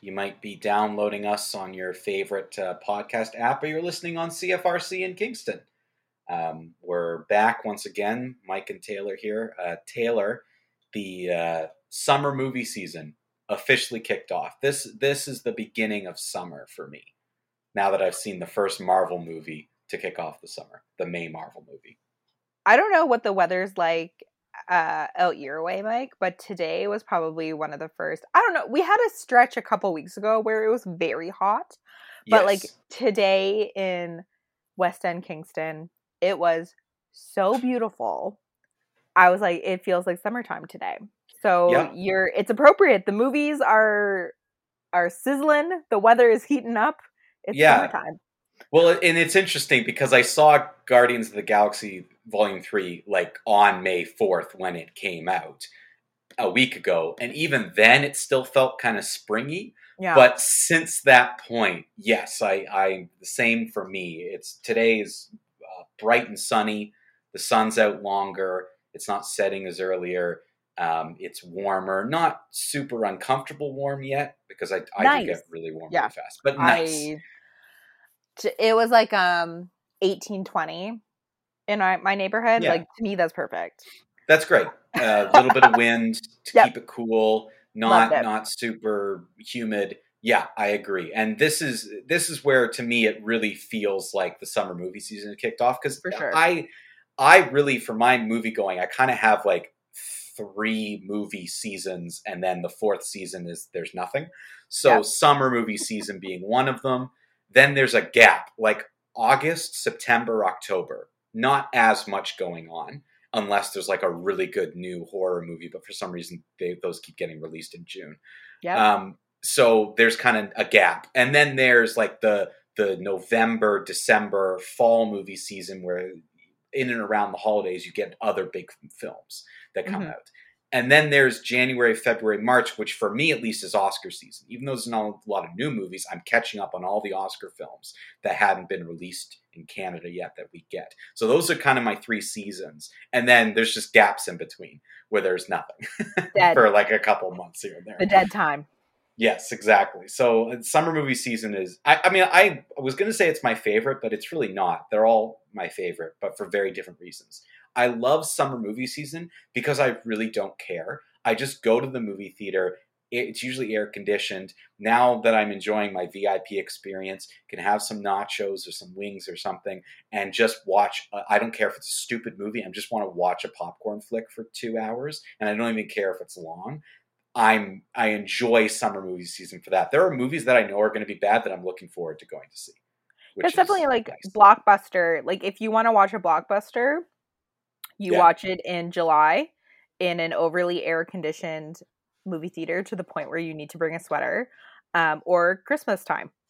You might be downloading us on your favorite uh, podcast app, or you're listening on CFRC in Kingston. Um, we're back once again, Mike and Taylor here. Uh, Taylor, the uh, summer movie season officially kicked off. This this is the beginning of summer for me. Now that I've seen the first Marvel movie to kick off the summer, the May Marvel movie. I don't know what the weather's like uh, out your way, Mike, but today was probably one of the first. I don't know. We had a stretch a couple weeks ago where it was very hot, but like today in West End, Kingston, it was so beautiful. I was like, it feels like summertime today. So Yeah. you're, it's appropriate. The movies are are sizzling. The weather is heating up. It's Yeah. summertime. Well, and it's interesting because I saw Guardians of the Galaxy Volume 3 like on May 4th when it came out a week ago. And even then, it still felt kind of springy. Yeah. But since that point, yes, I, I the same for me. It's today is uh, bright and sunny. The sun's out longer. It's not setting as earlier. Um, it's warmer, not super uncomfortable warm yet because I, I Nice. do get really warm Yeah. really fast, but nice. I it was like um 1820 in our, my neighborhood. Yeah. Like to me that's perfect. That's great. A little bit of wind to Yep. keep it cool, not it. not super humid. Yeah, I agree. And this is this is where to me it really feels like the summer movie season kicked off because sure. I I really for my movie going I kind of have like three movie seasons and then the fourth season is there's nothing. So Yep. summer movie season being one of them. Then there's a gap like August, September, October. Not as much going on unless there's like a really good new horror movie. But for some reason, they, those keep getting released in June. Yeah. Um, so there's kind of a gap, and then there's like the the November, December, fall movie season where in and around the holidays you get other big films that come Mhm. out. And then there's January, February, March, which for me at least is Oscar season. Even though there's not a lot of new movies, I'm catching up on all the Oscar films that hadn't been released in Canada yet that we get. So those are kind of my three seasons. And then there's just gaps in between where there's nothing for like a couple months here and there. the dead time. Yes, exactly. So uh, summer movie season is. I, I mean, I was going to say it's my favorite, but it's really not. They're all my favorite, but for very different reasons. I love summer movie season because I really don't care. I just go to the movie theater. It's usually air conditioned. Now that I'm enjoying my VIP experience, can have some nachos or some wings or something, and just watch. Uh, I don't care if it's a stupid movie. I just want to watch a popcorn flick for two hours, and I don't even care if it's long. I'm I enjoy summer movie season for that. There are movies that I know are going to be bad that I'm looking forward to going to see. It's definitely like nice. blockbuster. Like if you want to watch a blockbuster, you Yeah. watch it in July in an overly air conditioned movie theater to the point where you need to bring a sweater, um, or Christmas time.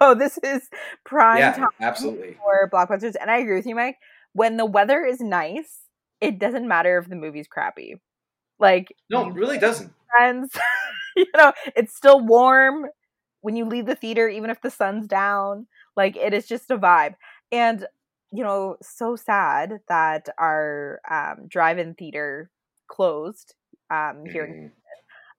So this is prime yeah, time absolutely. for blockbusters. And I agree with you, Mike. When the weather is nice, it doesn't matter if the movie's crappy. Like No, it really doesn't. friends. you know, it's still warm when you leave the theater, even if the sun's down. Like it is just a vibe. And you know, so sad that our um, drive-in theater closed um, here. in Mhm.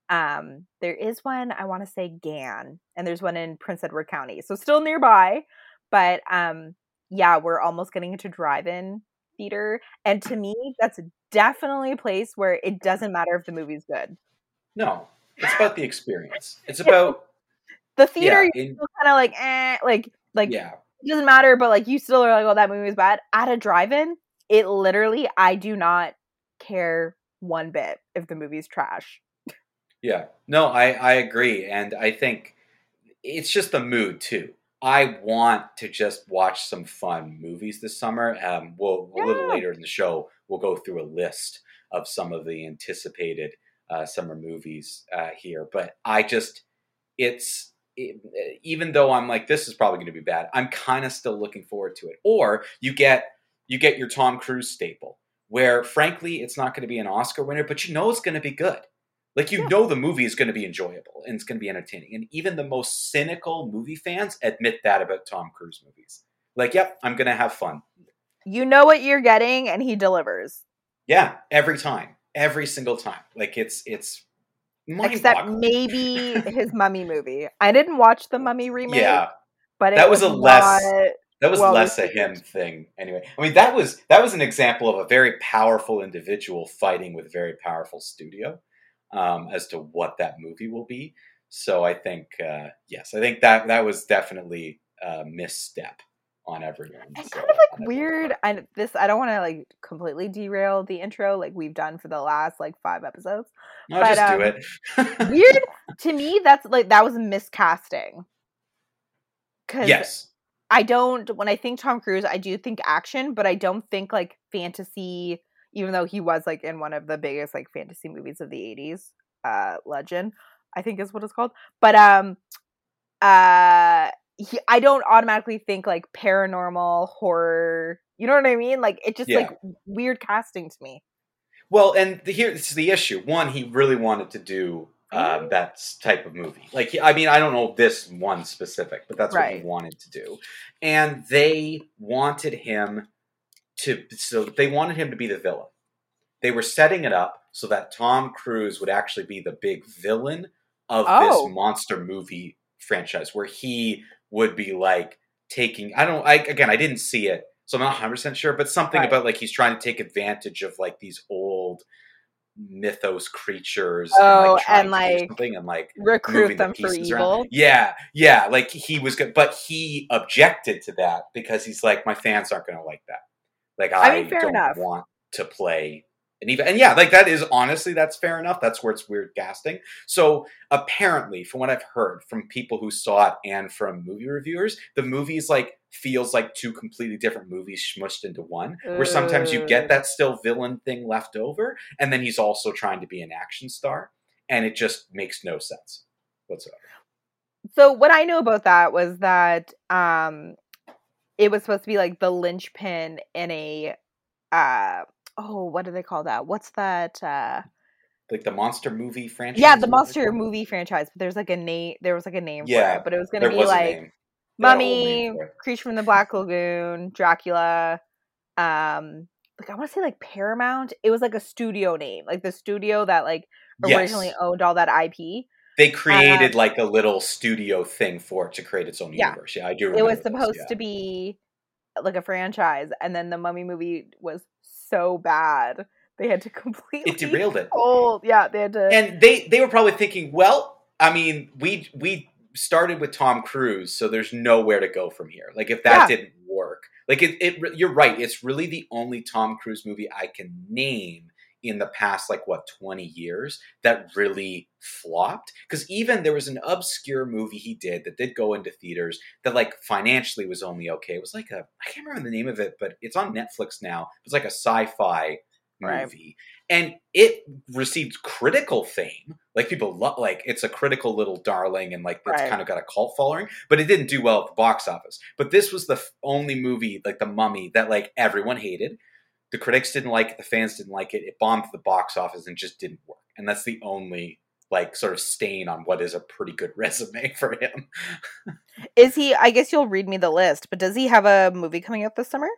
Um, there is one I want to say Gan, and there's one in Prince Edward County, so still nearby. But um, yeah, we're almost getting into drive-in theater, and to me, that's definitely a place where it doesn't matter if the movie's good. No, it's about the experience. It's about The theater, yeah, in- kind of like, eh, like, like yeah, it doesn't matter, but like you still are like, oh, that movie was bad. At a drive-in, it literally, I do not care one bit if the movie's trash. yeah. No, I I agree, and I think it's just the mood too. I want to just watch some fun movies this summer. Um, we'll a little later in the show we'll go through a list of some of the anticipated uh, summer movies uh, here, but I just it's it, even though I'm like, this is probably going to be bad, I'm kind of still looking forward to it. Or you get you get your Tom Cruise staple, where frankly, it's not going to be an Oscar winner, but you know it's going to be good. Like you yeah. know the movie is going to be enjoyable and it's going to be entertaining. And even the most cynical movie fans admit that about Tom Cruise movies. Like, yep, I'm going to have fun. You know what you're getting and he delivers. Yeah, every time. Every single time. Like it's it's Except maybe his Mummy movie. I didn't watch the Mummy remake. Yeah, but that was, was, a less that was well less a him thing. Anyway, I mean that was that was an example of a very powerful individual fighting with a very powerful studio um, as to what that movie will be. So I think uh, yes, I think that that was definitely a misstep on everyone. It's so, kind of like weird. I this I don't want to like completely derail the intro like we've done for the last like five episodes. No, but, just um, do it. weird to me. That's like that was miscasting. Cause yes. I don't. When I think Tom Cruise, I do think action, but I don't think like fantasy. Even though he was like in one of the biggest like fantasy movies of the '80s, uh, Legend, I think is what it's called. But um, uh he, I don't automatically think like paranormal horror. You know what I mean? Like it just yeah. like weird casting to me. Well, and the, here this is the issue. One, he really wanted to do um, that type of movie. Like, I mean, I don't know this one specific, but that's right. what he wanted to do. And they wanted him to, so they wanted him to be the villain. They were setting it up so that Tom Cruise would actually be the big villain of oh. this monster movie franchise, where he would be like taking I don't I again I didn't see it so I'm not 100% sure but something right. about like he's trying to take advantage of like these old mythos creatures oh and like, oh, and, like something and like recruit them the for evil around. yeah yeah like he was good but he objected to that because he's like my fans aren't going to like that like i, I mean, don't enough. want to play and even and yeah like that is honestly that's fair enough. That's where it's weird casting. So apparently from what i've heard from people who saw it and from movie reviewers the movie's like feels like two completely different movies smushed into one where sometimes you get that still villain thing left over and then he's also trying to be an action star and it just makes no sense whatsoever. So what i know about that was that um it was supposed to be like the linchpin in a uh oh, what do they call that? What's that? uh like the monster movie franchise. Yeah, the monster movie franchise. But there's like a name. There was like a name yeah, for it, but it was gonna be like Mummy, Creature from the Black Lagoon, Dracula. Um, like I want to say like Paramount. It was like a studio name, like the studio that like originally yes. owned all that IP. They created um, like a little studio thing for it to create its own yeah. universe. Yeah, I do. it was supposed yeah. to be like a franchise, and then the Mummy movie was so bad. They had to completely it derailed it. Hold. Yeah, they had to. And they they were probably thinking, well, I mean, we we started with Tom Cruise, so there's nowhere to go from here. Like if that yeah. didn't work, like it, it, you're right. It's really the only Tom Cruise movie I can name in the past like what 20 years that really flopped? Because even there was an obscure movie he did that did go into theaters that like financially was only okay. It was like a i can't remember the name of it but it's on netflix now. It's like a sci-fi movie. Right. and it received critical fame. Like people love like it's a critical little darling and like it's right. kind of got a cult following but it didn't do well at the box office. But this was the only movie like the mummy that like everyone hated the critics didn't like it, the fans didn't like it. It bombed the box office and just didn't work. And that's the only like sort of stain on what is a pretty good resume for him. is he? I guess you'll read me the list, but does he have a movie coming out this summer?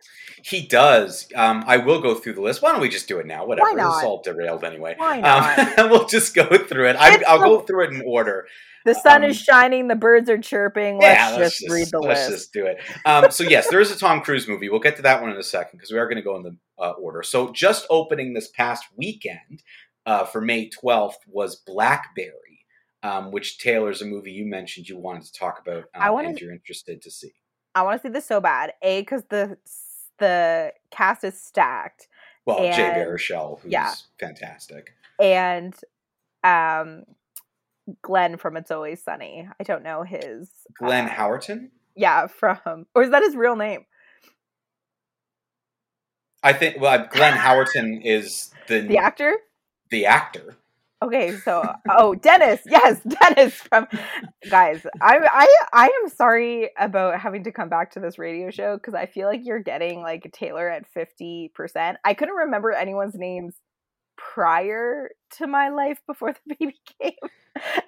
He does. Um, I will go through the list. Why don't we just do it now? Whatever. Why not? It's all derailed anyway. Why not? Um, we'll just go through it. I, will go through it in order. The sun um, is shining. The birds are chirping. Let's, yeah, let's just, just, read the let's list. Let's just do it. Um, so yes, there is a Tom Cruise movie. We'll get to that one in a second because we are going to go in the uh, order. So just opening this past weekend uh, for May 12th was Blackberry, um, which Taylor's a movie you mentioned you wanted to talk about um, I wanted, and you're interested to see. I want to see this so bad. A because the the cast is stacked. Well, and, Jay Baruchel, who's yeah. fantastic, and um Glenn from It's Always Sunny. I don't know his Glenn uh, Howerton. Yeah, from or is that his real name? I think well, Glenn Howerton is the the actor. The actor. Okay, so oh Dennis, yes, Dennis from guys. I I I am sorry about having to come back to this radio show because I feel like you're getting like Taylor at fifty percent. I couldn't remember anyone's names prior to my life before the baby came,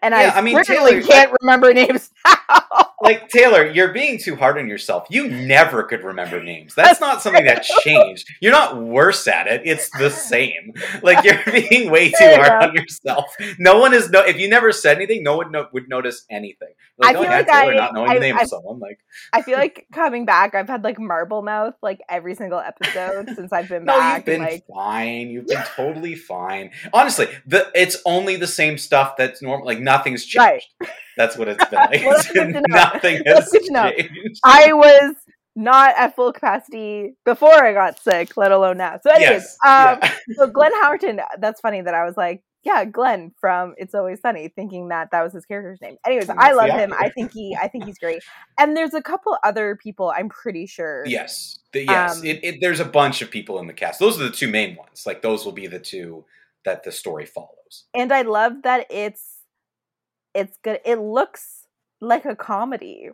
and Yeah, I, I mean, certainly Taylor, can't remember names now. like Taylor, you're being too hard on yourself. You never could remember names. That's not something that changed. You're not worse at it. It's the same. Like you're being way too hard enough. on yourself. No one is no. If you never said anything, no one no, would notice anything. Like, I feel like Taylor I- not knowing I- the name I- of someone. Like I feel like coming back, I've had like marble mouth like every single episode since I've been no, back. you've been and, like fine. You've been totally fine. Honestly, the it's only the same stuff that's normal. Like nothing's changed. Right. That's what it's been like. Well, that's good to know. Nothing has good to know. changed. I was not at full capacity before I got sick, let alone now. So, anyways, Yes. um, yeah. so Glenn Howerton. That's funny that I was like, yeah, Glenn from It's Always Sunny, thinking that that was his character's name. Anyways, I love him. I think he, I think he's great. And there's a couple other people. I'm pretty sure. Yes, The- yes. Um, it, it, there's a bunch of people in the cast. Those are the two main ones. Like those will be the two that the story follows. and I love that it's it's good. It looks like a comedy.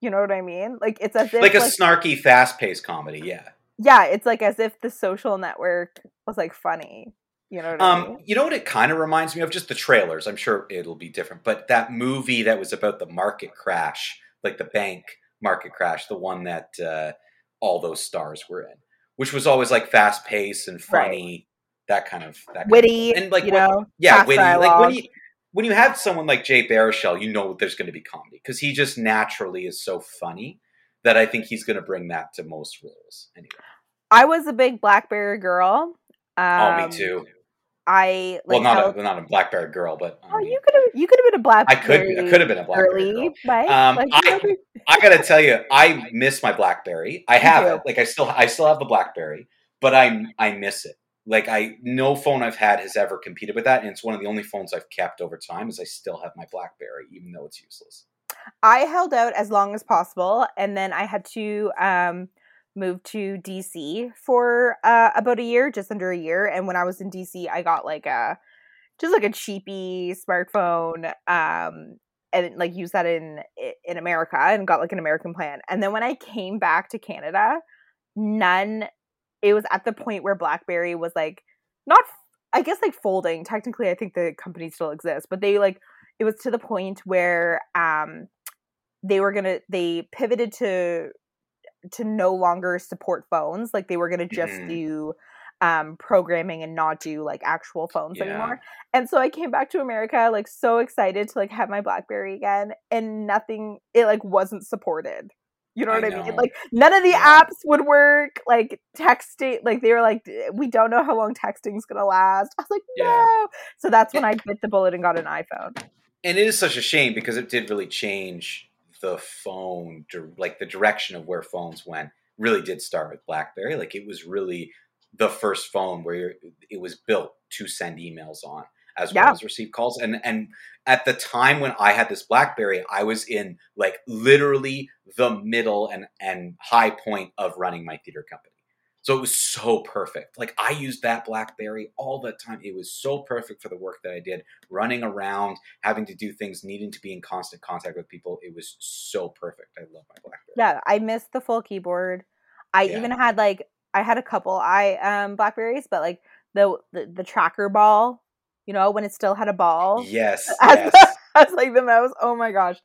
You know what I mean? Like it's as if Like a snarky, fast-paced comedy. Yeah. yeah, it's like as if the Social Network was like funny. You know what I mean? Um, you know what it kind of reminds me of? Just the trailers. I'm sure it'll be different, but that movie that was about the market crash, like the bank market crash, the one that uh, all those stars were in, which was always like fast-paced and funny, that kind of that kind of Witty, thing. and like you what- know, yeah, witty. Like when you when you have someone like Jay Baruchel, you know there's going to be comedy because he just naturally is so funny that I think he's going to bring that to most roles. Anyway, I was a big Blackberry girl. Um, oh, me too. I like well, not a, not a Blackberry girl, but Oh, you could have you could have been a Blackberry. I could I could have been a Blackberry girl. right? Um, Like, I- I gotta tell you, I miss my BlackBerry. I have it. Like I still I still have the BlackBerry, but I I miss it. Like I no phone I've had has ever competed with that, and it's one of the only phones I've kept over time. Is I still have my BlackBerry, even though it's useless. I held out as long as possible, and then I had to um, move to DC for uh, about a year, just under a year. And when I was in DC, I got like a just like a cheapy smartphone, um, and like used that in in America and got like an American plan. And then when I came back to Canada, none. It was at the point where BlackBerry was like not, I guess, like folding. Technically, I think the company still exists, but they like it was to the point where um they were gonna they pivoted to to no longer support phones like they were gonna just Mhm. do um programming and not do like actual phones Yeah. anymore and so i came back to america like so excited to like have my blackberry again and nothing it like wasn't supported you know what i know. mean like none of the Yeah. apps would work like texting like they were like we don't know how long texting's gonna last i was like no Yeah. so that's when i bit the bullet and got an iphone and it is such a shame because it did really change the phone like the direction of where phones went really did start with blackberry like it was really the first phone where it was built to send emails on as Yeah. well as receive calls and and at the time when i had this blackberry i was in like literally the middle and and high point of running my theater company so it was so perfect like i used that blackberry all the time it was so perfect for the work that i did running around having to do things, needing to be in constant contact with people. It was so perfect. I love my BlackBerry. Yeah, I missed the full keyboard. I Yeah. even had like I had a couple I um Blackberries, but like the the, the tracker ball, you know, when it still had a ball. Yes, As yes. as like the mouse. Oh my gosh.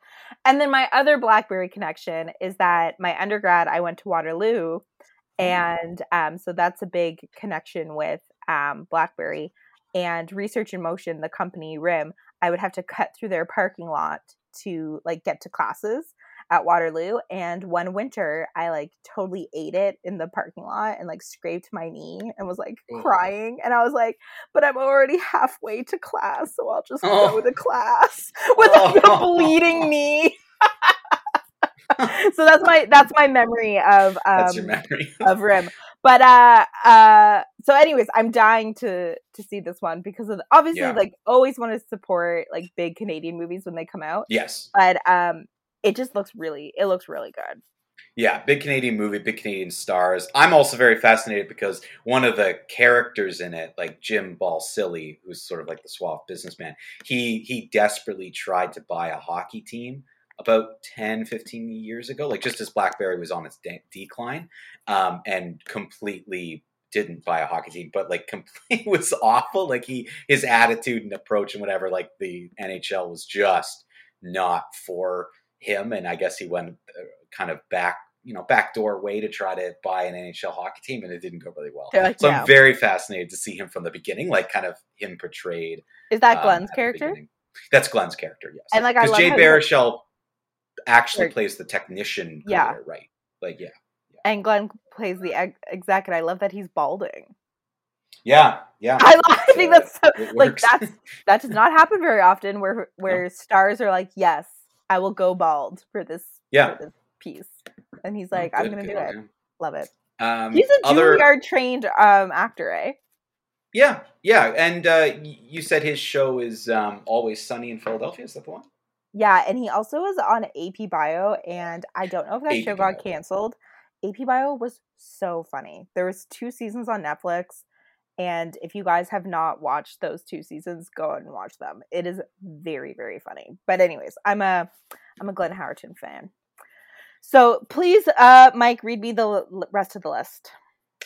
And then my other Blackberry connection is that my undergrad I went to Waterloo and um so that's a big connection with um Blackberry and Research in Motion, the company RIM, I would have to cut through their parking lot to like get to classes at Waterloo. And one winter, I like totally ate it in the parking lot and like scraped my knee and was like Oh. crying. And I was like, but I'm already halfway to class, so I'll just Oh. go to class with like, a Oh. bleeding knee. so that's my that's my memory of um memory. of Rim. But uh uh so anyways, I'm dying to to see this one because of obviously Yeah. like always want to support like big Canadian movies when they come out. yes. But um it just looks really it looks really good. Yeah, big Canadian movie, big Canadian stars. I'm also very fascinated because one of the characters in it, like Jim Balsillie, who's sort of like the suave businessman, he he desperately tried to buy a hockey team about 10, 15 years ago, like just as BlackBerry was on its de- decline, um, and completely didn't buy a hockey team, but like completely was awful. Like he his attitude and approach and whatever, like the NHL was just not for him. And I guess he went uh, kind of back, you know, backdoor way to try to buy an NHL hockey team, and it didn't go really well. Like, so yeah. I'm very fascinated to see him from the beginning, like kind of him portrayed. Is that um, Glenn's the character? That's Glenn's character, yes. And like I Because Jay Baruchel actually Or- plays the technician, Yeah. career, right? Like, yeah, and Glenn plays the ex- exec, and I love that he's balding. yeah, yeah. I, love, I think that's so, like that's that does not happen very often where where stars are like, yes, I will go bald for this Yeah. for this piece, and he's Oh, like, I'm gonna do it. Love it. Um, He's a other, Juilliard trained um actor, eh? Yeah, yeah, and uh, you said his show is um, Always Sunny in Philadelphia. Is that the one? Yeah, and he also was on AP Bio, and I don't know if that AP show got Bio. canceled. AP Bio was so funny. There was two seasons on Netflix, and if you guys have not watched those two seasons, go and watch them. It is very, very funny. But anyways, I'm a I'm a Glenn Howerton fan. So please, uh, Mike, read me the l- rest of the list.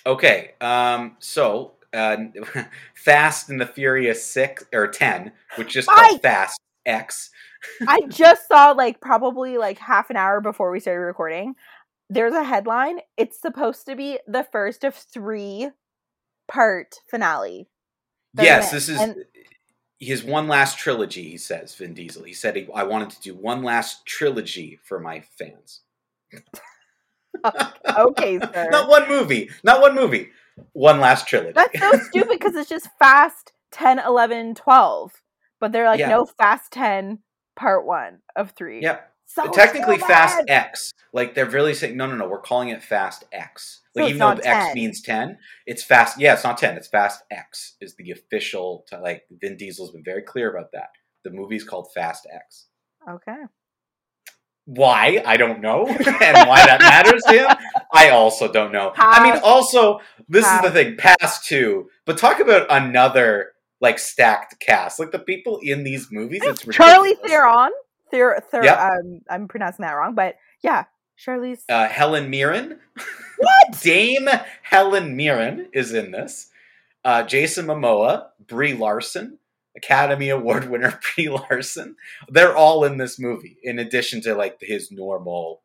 Okay, um, so uh, Fast and the Furious Six or Ten, which is called! Fast X. I just saw like probably like half an hour before we started recording. There's a headline. It's supposed to be the first of three part finale. Yes, this is and- his one last trilogy. He says Vin Diesel. He said I wanted to do one last trilogy for my fans. okay, sir. Not one movie. Not one movie. One last trilogy. That's so stupid because it's just Fast 10, 11, 12. But they're like, Yeah. no, Fast 10, part one of three. yeah. So Technically, stupid! Fast X. Like they're really saying, no, no, no. We're calling it Fast X. Like it's even though not X means ten, it's fast. Yeah, it's not ten. It's Fast X is the official. T- like Vin Diesel's been very clear about that. The movie's called Fast X. Okay. Why I don't know, and why that matters to him, I also don't know. I mean, also this is the thing. Past two, but talk about another like stacked cast. Like the people in these movies, it's Charlie ridiculous. Theron. Ther- Ther- Yep. um, I'm pronouncing that wrong, but yeah, Charlize. uh, Helen Mirren. what? Dame Helen Mirren is in this. Uh, Jason Momoa, Brie Larson, Academy Award winner Brie Larson. They're all in this movie, in addition to like his normal,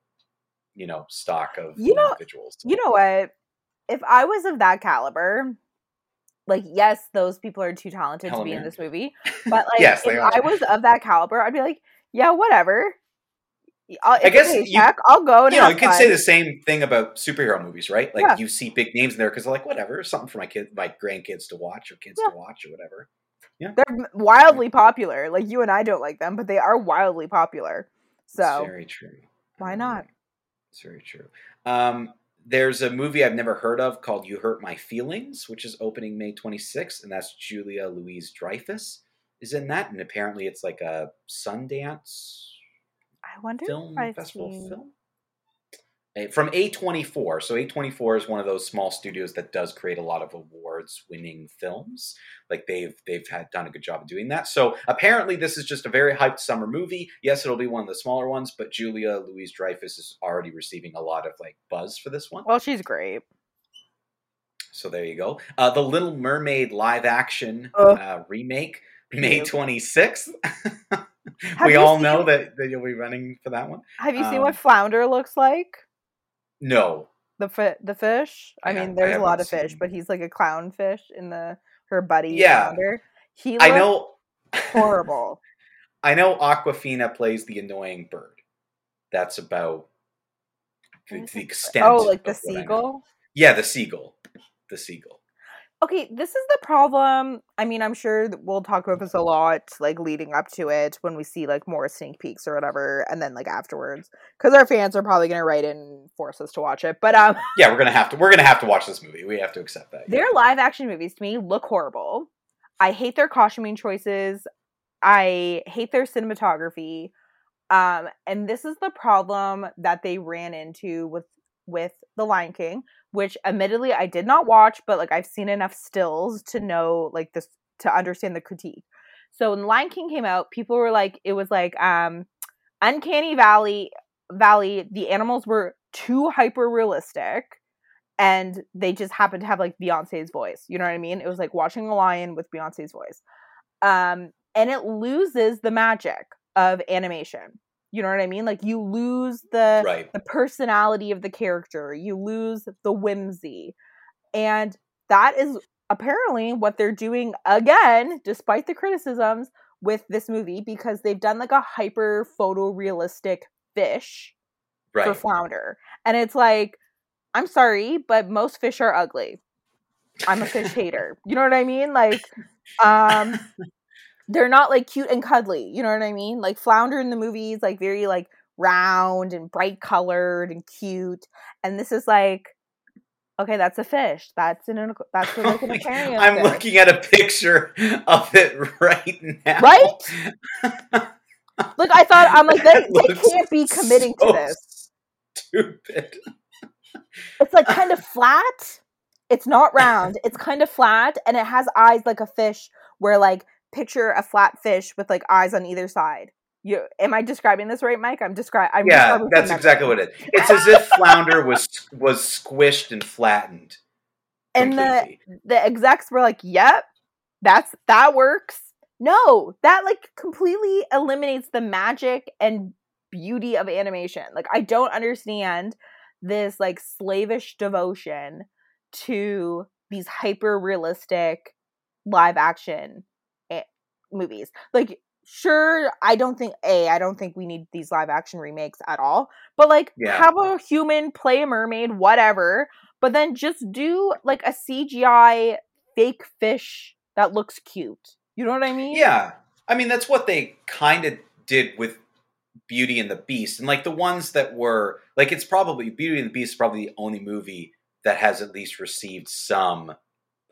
you know, stock of You know- individuals. You know what? If I was of that caliber, like yes, those people are too talented Helen to be in this movie. But like, Yes, if. I was of that caliber, I'd be like, yeah, whatever. I'll, I guess you-. I'll go and you know, you could fun. say the same thing about superhero movies, right? Like Yeah. you see big names in there because they're like, whatever, something for my kids, my grandkids to watch or kids Yeah. to watch or whatever. Yeah, they're wildly popular. Like you and I don't like them, but they are wildly popular. It's So very true. why not? It's very true. Um, there's a movie I've never heard of called You Hurt My Feelings, which is opening May 26th, and that's Julia Louise Dreyfus is in that, and apparently it's like a Sundance I wonder film festival seen. film from A24. So A24 is one of those small studios that does create a lot of awards-winning films. Like they've they've had done a good job of doing that. So apparently this is just a very hyped summer movie. Yes, it'll be one of the smaller ones, but Julia Louise Dreyfus is already receiving a lot of like buzz for this one. Well, she's great. So there you go. Uh, the Little Mermaid live action uh, remake, May 26th. We all know that, that you'll be running for that one. Have you seen Um, what flounder looks like? No. The fi- the fish. I, I mean, there's a lot of fish, seen- but he's like a clown fish in the her buddy Yeah. flounder. He I know. horrible. I know Awkwafina plays the annoying bird. That's about the, the extent. oh, like the of what I know. seagull. Yeah, the seagull. The seagull. Okay, this is the problem. I mean, I'm sure we'll talk about this a lot, like leading up to it when we see like more sneak peeks or whatever, and then like afterwards, because our fans are probably gonna write in and force us to watch it. But um, Yeah, we're gonna have to. We're gonna have to watch this movie. We have to accept that. their live action movies to me look horrible. I hate their costuming choices. I hate their cinematography. Um, and this is the problem that they ran into with with The Lion King, which admittedly I did not watch, but like I've seen enough stills to know like this to understand the critique. So when Lion King came out, people were like, it was like um Uncanny Valley Valley, the animals were too hyper realistic and they just happened to have like Beyonce's voice. You know what I mean? It was like watching a lion with Beyonce's voice. Um, and it loses the magic of animation. You know what I mean? Like you lose the Right. the personality of the character. You lose the whimsy. And that is apparently what they're doing again, despite the criticisms with this movie, because they've done like a hyper photorealistic fish for flounder. And it's like, I'm sorry, but most fish are ugly. I'm a fish hater. You know what I mean? Like, um, they're not like cute and cuddly. You know what I mean? Like flounder in the movies, like very like round and bright colored and cute. And this is like, okay, that's a fish. That's an that's like an aquarium. I'm fish. looking at a picture of it right now. Right? Look, I thought I'm like they, they can't be committing so to this. Stupid. It's like kind of flat. It's not round. It's kind of flat, and it has eyes like a fish. Where like picture a flat fish with like eyes on either side. You am I describing this right, Mike? I'm describing. I'm Yeah, that's exactly what it is. It's as if flounder was was squished and flattened. And the completely. the execs were like, "Yep, that's that works." No, that like completely eliminates the magic and beauty of animation. Like I don't understand this like slavish devotion to these hyper realistic live action movies. Like sure, I don't think a I don't think we need these live action remakes at all. But like Yeah. have a human play a mermaid, whatever. But then just do like a CGI fake fish that looks cute. You know what I mean? Yeah, I mean that's what they kind of did with Beauty and the Beast, and like the ones that were like it's probably Beauty and the Beast is probably the only movie that has at least received some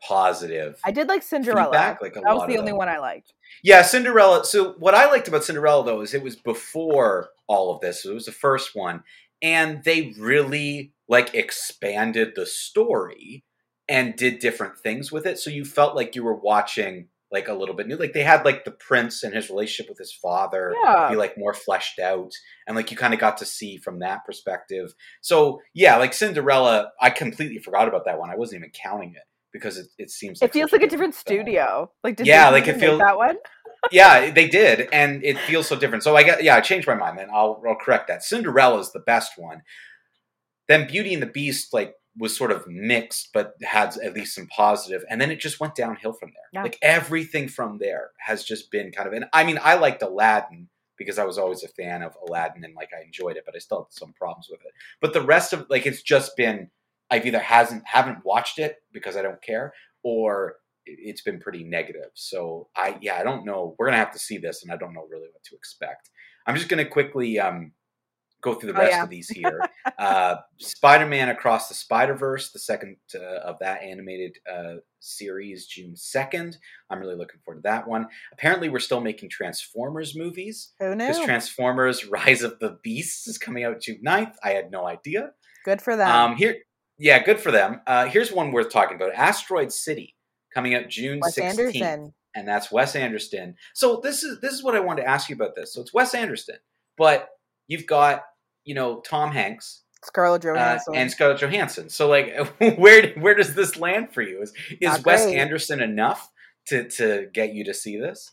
positive. I did like Cinderella. Feedback, like a that was the only them. one I liked. Yeah, Cinderella. So what I liked about Cinderella though is it was before all of this. It was the first one, and they really like expanded the story and did different things with it. So you felt like you were watching like a little bit new. Like they had like the prince and his relationship with his father Yeah. be like more fleshed out, and like you kind of got to see from that perspective. So yeah, like Cinderella, I completely forgot about that one. I wasn't even counting it because it, it seems It feels like a different studio. Like did Yeah, like, it feels- that one. yeah, they did, and it feels so different. So I got yeah, I changed my mind. Then I'll I'll correct that. Cinderella's the best one. Then Beauty and the Beast like was sort of mixed, but had at least some positive, and then it just went downhill from there. Yeah. Like everything from there has just been kind of. And I mean, I liked Aladdin because I was always a fan of Aladdin and like I enjoyed it, but I still had some problems with it. But the rest of like it's just been I've either hasn't haven't watched it because I don't care, or it- it's been pretty negative. So I yeah, I don't know. We're gonna have to see this, and I don't know really what to expect. I'm just gonna quickly um, go through the Oh, rest yeah. of these here. uh, Spider-Man Across the Spider-Verse, the second uh, of that animated uh, series, June second. I'm really looking forward to that one. Apparently, we're still making Transformers movies Who knew? because Transformers: Rise of the Beasts is coming out June 9th. I had no idea. Good for them. Um, here, yeah, good for them. Uh, here's one worth talking about: Asteroid City, coming up June Wes 16th, Anderson. and that's Wes Anderson. So this is this is what I wanted to ask you about this. So it's Wes Anderson, but you've got you know Tom Hanks Scarlett uh, Johansson. and Scarlett Johansson. So like, where where does this land for you? Is is Not Wes great. Anderson enough to to get you to see this?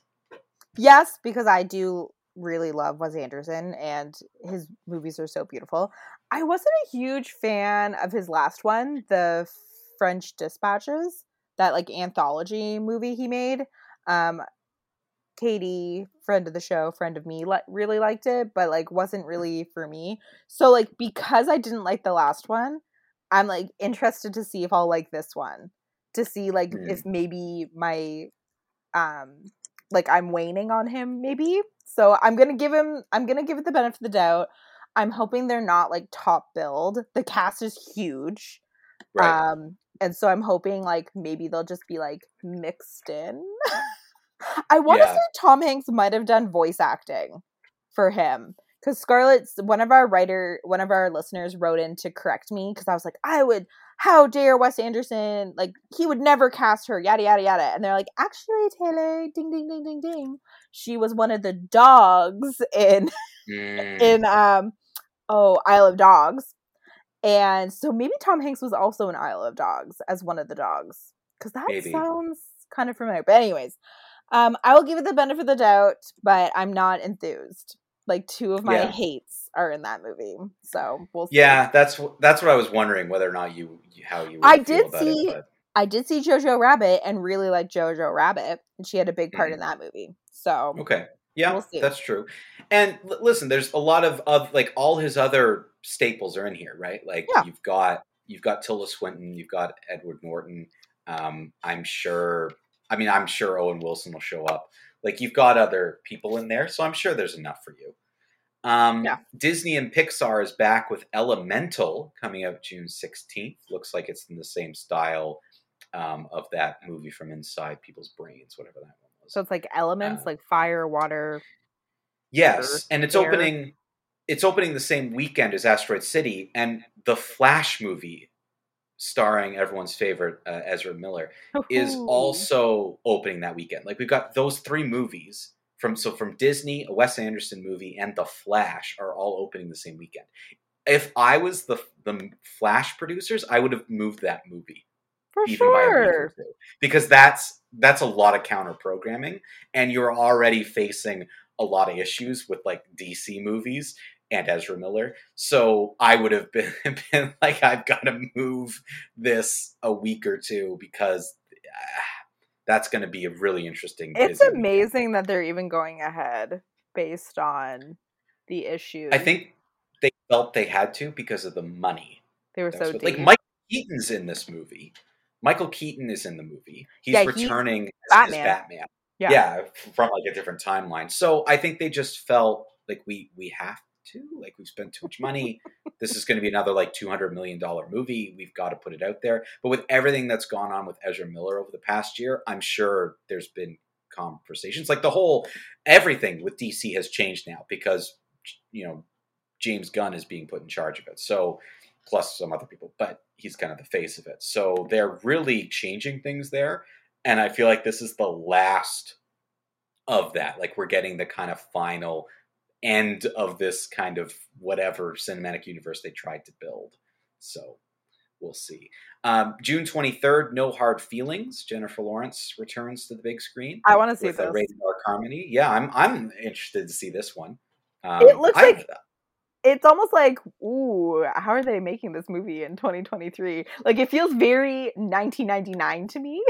yes, because I do really love Wes Anderson and his movies are so beautiful. I wasn't a huge fan of his last one, the French Dispatches, that like anthology movie he made. Um Katie, friend of the show, friend of me, li- really liked it, but like wasn't really for me. So like because I didn't like the last one, I'm like interested to see if I'll like this one. To see like Hmm. if maybe my um like I'm waning on him maybe. So I'm going to give him I'm to give it the benefit of the doubt. I'm hoping they're not like top build. The cast is huge. Right. Um and so I'm hoping like maybe they'll just be like mixed in. I want to Yeah. say Tom Hanks might have done voice acting for him because Scarlett's one of our writer, one of our listeners wrote in to correct me because I was like, I would, how dare Wes Anderson, like he would never cast her, yada yada yada, and they're like, actually, Taylor, ding ding ding ding ding, she was one of the dogs in Mm. in um oh Isle of Dogs, and so maybe Tom Hanks was also in Isle of Dogs as one of the dogs because that Maybe. sounds kind of familiar. But anyways, um, I will give it the benefit of the doubt, but I'm not enthused. Like two of my Yeah. hates are in that movie, so we'll see. Yeah, that's that's what I was wondering whether or not you how you. I did see- It, I did see Jojo Rabbit and really like Jojo Rabbit, and she had a big part Mhm. in that movie. So okay, yeah, We'll that's true. And l- listen, there's a lot of of like all his other staples are in here, right? Like Yeah. you've got you've got Tilda Swinton, you've got Edward Norton. Um, I'm sure. I mean, I'm sure Owen Wilson will show up. Like you've got other people in there, so I'm sure there's enough for you. Um, Yeah. Disney and Pixar is back with Elemental coming out June 16th. Looks like it's in the same style um, of that movie from Inside People's Brains, whatever that one was. so it's like elements Uh, like fire, water. yes, Earth, and it's air. opening. It's opening the same weekend as Asteroid City, and the Flash movie, starring everyone's favorite uh, Ezra Miller, is also opening that weekend. Like we've got those three movies from so from Disney, a Wes Anderson movie, and The Flash are all opening the same weekend. If I was the the Flash producers, I would have moved that movie for even by a sure. because that's that's a lot of counter programming, and you're already facing a lot of issues with like DC movies and Ezra Miller. So I would have been, been like, I've got to move this a week or two because ah, that's going to be a really interesting. It's busy weekend. amazing that they're even going ahead based on the issue. I think they felt they had to because of the money. they were That's so what- deep. like Michael Keaton's in this movie. Michael Keaton is in the movie. He's Yeah, he's returning as Batman. as Batman. Yeah. yeah, from like a different timeline. So I think they just felt like we we have to, like we've spent too much money. this is going to be another like two hundred million dollar movie. We've got to put it out there. But with everything that's gone on with Ezra Miller over the past year, I'm sure there's been conversations. Like the whole everything with DC has changed now because you know James Gunn is being put in charge of it. So plus some other people, but he's kind of the face of it. So they're really changing things there. And I feel like this is the last of that. Like we're getting the kind of final end of this kind of whatever cinematic universe they tried to build. So we'll see. Um, June 23rd, No Hard Feelings. Jennifer Lawrence returns to the big screen I want to see with this. rated R Harmony. Yeah, I'm I'm interested to see this one. Um, It looks I- like- it's almost like, ooh, how are they making this movie in 2023? Like it feels very 1999 to me.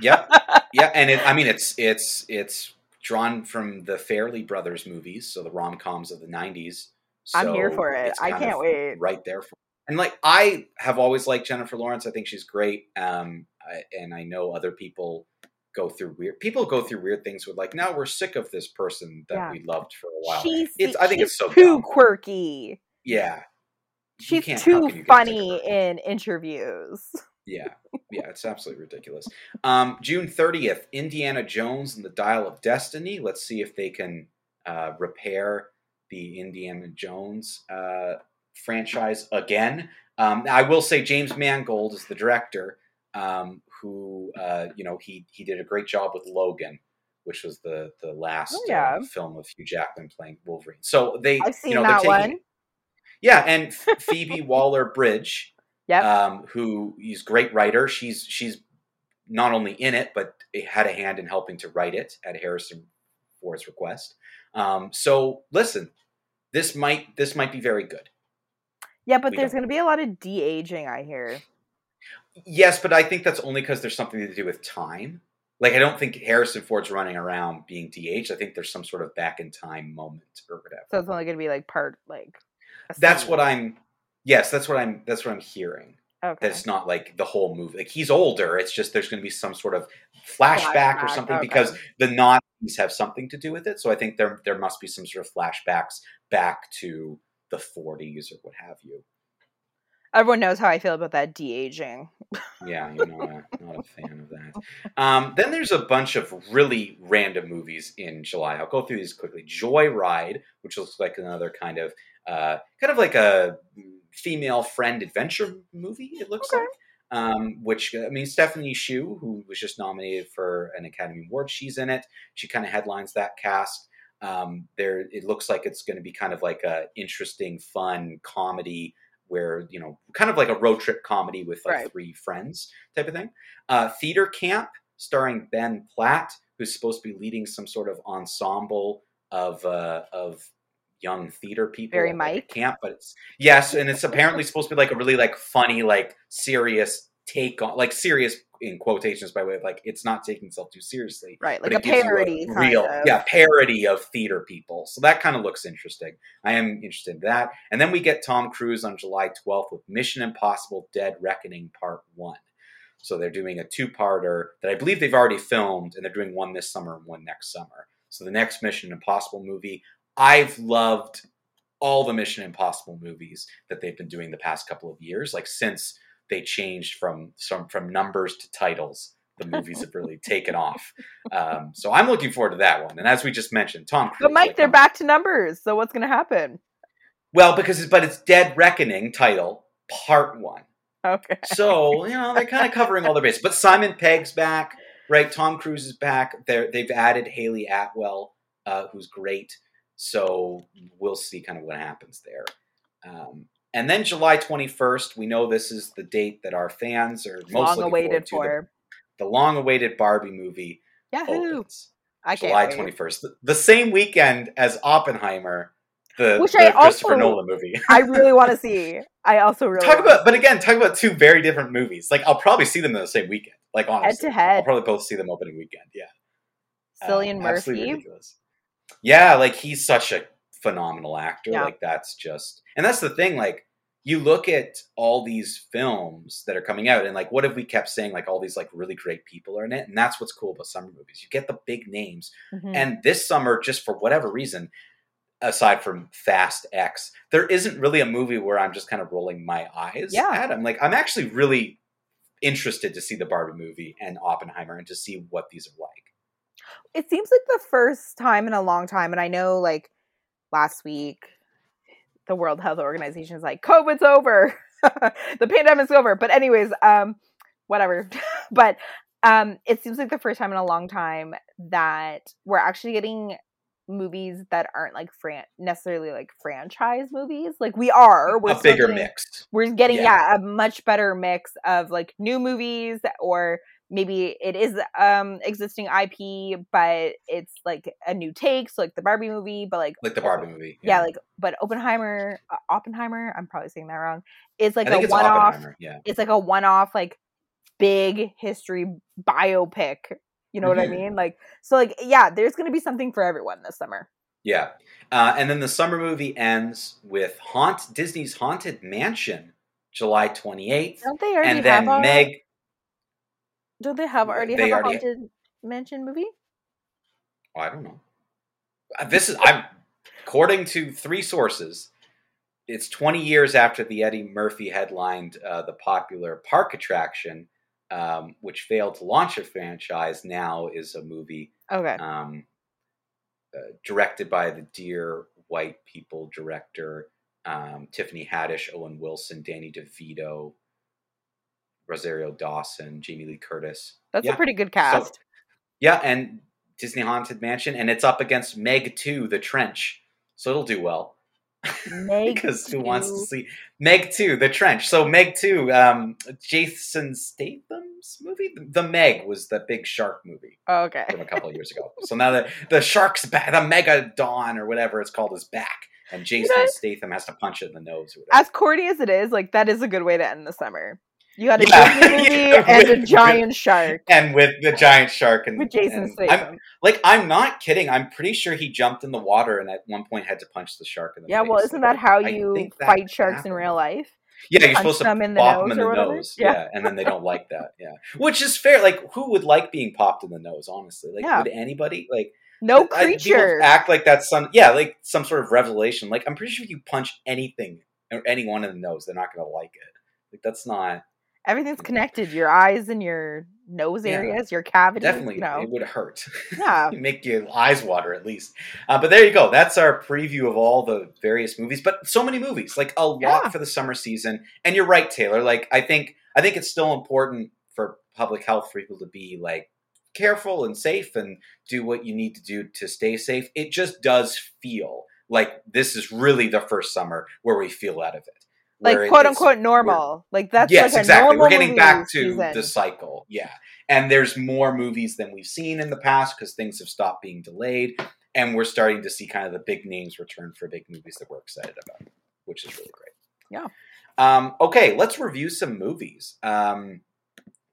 yeah, yeah, and it, I mean it's it's it's drawn from the Farrelly Brothers movies, so the rom coms of the '90s. I'm here for it. I can't wait. Right there, for, and like I have always liked Jennifer Lawrence. I think she's great, um, I, and I know other people go through weird. People go through weird things with like, now we're sick of this person that Yeah. we loved for a while. She's It's- I think it's so too dumb. quirky. Yeah, She's too can you get sick of funny in interviews. Yeah, yeah, it's absolutely ridiculous. Um, June thirtieth, Indiana Jones and the Dial of Destiny. Let's see if they can uh, repair the Indiana Jones uh, franchise again. Um, I will say James Mangold is the director, um, who uh, you know he he did a great job with Logan, which was the the last Oh, yeah. uh, film of Hugh Jackman playing Wolverine. So they I've seen you know that taking one. yeah, and Phoebe Waller Bridge Yep. um, who is great writer. She's she's not only in it, but had a hand in helping to write it at Harrison Ford's request. Um, so listen, this might this might be very good. yeah, but we there's going to be a lot of de aging, I hear. Yes, but I think that's only because there's something to do with time. Like I don't think Harrison Ford's running around being de-aged. I think there's some sort of back in time moment or whatever. So it's only going to be like part, like. that's what I'm. Yes, that's what I'm. That's what I'm hearing. Okay. that it's not like the whole movie. Like he's older. It's just there's going to be some sort of flashback, or something okay. because the Nazis have something to do with it. So I think there there must be some sort of flashbacks back to the 40s or what have you. Everyone knows how I feel about that de aging. Yeah, you're not a, not a fan of that. Um, then there's a bunch of really random movies in July. I'll go through these quickly. Joyride, which looks like another kind of uh, kind of like a female friend adventure movie. It looks Okay. like. Um, which I mean, Stephanie Hsu, who was just nominated for an Academy Award, she's in it. She kind of headlines that cast. Um, there, it looks like it's going to be kind of like a interesting, fun comedy where you know, kind of like a road trip comedy with like Right. three friends type of thing. Uh, Theater Camp, starring Ben Platt, who's supposed to be leading some sort of ensemble of uh, of young theater people. Very a Mike. camp, but it's yes, and it's apparently supposed to be like a really like funny, like serious take on like serious in quotations by way of like it's not taking itself too seriously Right, like a it gives you parody. kind real of. yeah parody of theater people so that kind of looks interesting i am interested in that and then we get tom cruise on july 12th with mission impossible dead reckoning part one so they're doing a two-parter that i believe they've already filmed and they're doing one this summer and one next summer so the next mission impossible movie i've loved all the mission impossible movies that they've been doing the past couple of years like since they changed from some from numbers to titles the movies have really taken off um, so i'm looking forward to that one and as we just mentioned tom Cruise, But Mike, like, they're um, back to numbers. So what's going to happen? well because it's, but it's dead reckoning title part one Okay. so you know they're kind of covering all their bases but simon pegg's back right tom cruise is back they're, they've added hayley atwell uh, who's great so we'll see kind of what happens there um, and then july 21st we know this is the date that our fans are most Long awaited for. The, the long-awaited barbie movie Yahoo! opens I can't july 21st the, the same weekend as oppenheimer the, Which the I christopher also- nolan movie I really want to see. I also really talk about but again talk about two very different movies like i'll probably see them in the same weekend like honestly head to head. i'll probably both see them opening weekend yeah Cillian Um, Murphy. ridiculous. Yeah like he's such a phenomenal actor Yeah. like that's just and that's the thing like you look at all these films that are coming out and like what have we kept saying like all these like really great people are in it and that's what's cool about summer movies you get the big names Mhm. and this summer, just for whatever reason, aside from Fast X, there isn't really a movie where I'm just kind of rolling my eyes Yeah. at. I'm like, I'm actually really interested to see the Barbie movie and Oppenheimer and to see what these are like. It seems like the first time in a long time, and I know like last week the World Health Organization is like, COVID's over, the pandemic's over. But anyways, um, whatever. but um, it seems like the first time in a long time that we're actually getting movies that aren't like fran- necessarily like franchise movies. Like we are, we're a bigger getting- mix. we're getting Yeah. yeah. a much better mix of like new movies or maybe it is um existing ip but it's like a new take so like the barbie movie but like Like the Barbie movie. yeah, like but oppenheimer uh, oppenheimer i'm probably saying that wrong is like I a one-off Yeah. it's like a one-off like big history biopic you know what i Mhm. mean like so like yeah there's gonna be something for everyone this summer Yeah. Uh, and then the summer movie ends with Haunt Disney's Haunted Mansion, July 28th. don't they already And then have Meg. Don't they have already they have a already- haunted mansion movie Oh, I don't know. Uh, This is I'm according to three sources. It's 20 years after the Eddie Murphy headlined uh, the popular park attraction, um, which failed to launch a franchise. Now is a movie okay um, uh, directed by the Dear White People director um, Tiffany Haddish, Owen Wilson, Danny DeVito, Rosario Dawson, Jamie Lee Curtis. that's yeah, a pretty good cast Yeah, and Disney Haunted Mansion, and it's up against Meg 2, The Trench. So it'll do well. Meg because who wants to see Meg 2, The Trench? So Meg 2, um, Jason Statham's movie? The Meg was the big shark movie Oh, okay. from a couple of years ago. So now the, the shark's back, the Mega Dawn or whatever it's called is back. And Jason know- Statham has to punch it in the nose or. As corny as it is, like that is a good way to end the summer. You got a Yeah. Disney movie Yeah, and a with- giant shark and with the giant shark and with Jason and Statham. I'm, like I'm not kidding. I'm pretty sure he jumped in the water and at one point had to punch the shark in the yeah, face. well, isn't that how I you fight sharks in real life? Yeah, you're supposed to them in pop them in the nose. Yeah. Yeah. and then they don't like that. Yeah, which is fair. Like, who would like being popped in the nose? Honestly, like, Yeah. would anybody? Like, No I- creature. act like that's some yeah, like some sort of revelation. Like, I'm pretty sure if you punch anything or anyone in the nose, they're not going to like it. Like that's not everything's connected. Your eyes and your nose Yeah. areas, your cavities. definitely You know. it would hurt. Yeah. make your eyes water at least. Uh, but there you go. That's our preview of all the various movies. But so many movies, like a lot Yeah. for the summer season. And you're right, Taylor. Like I think I think it's still important for public health for people to be like careful and safe and do what you need to do to stay safe. It just does feel like this is really the first summer where we feel out of it. Like quote unquote normal. Like that's yes, like exactly. We're getting back to season. the cycle. Yeah. And there's more movies than we've seen in the past because things have stopped being delayed. And we're starting to see kind of the big names return for big movies that we're excited about, which is really great. Yeah. Um, okay, let's review some movies. Um,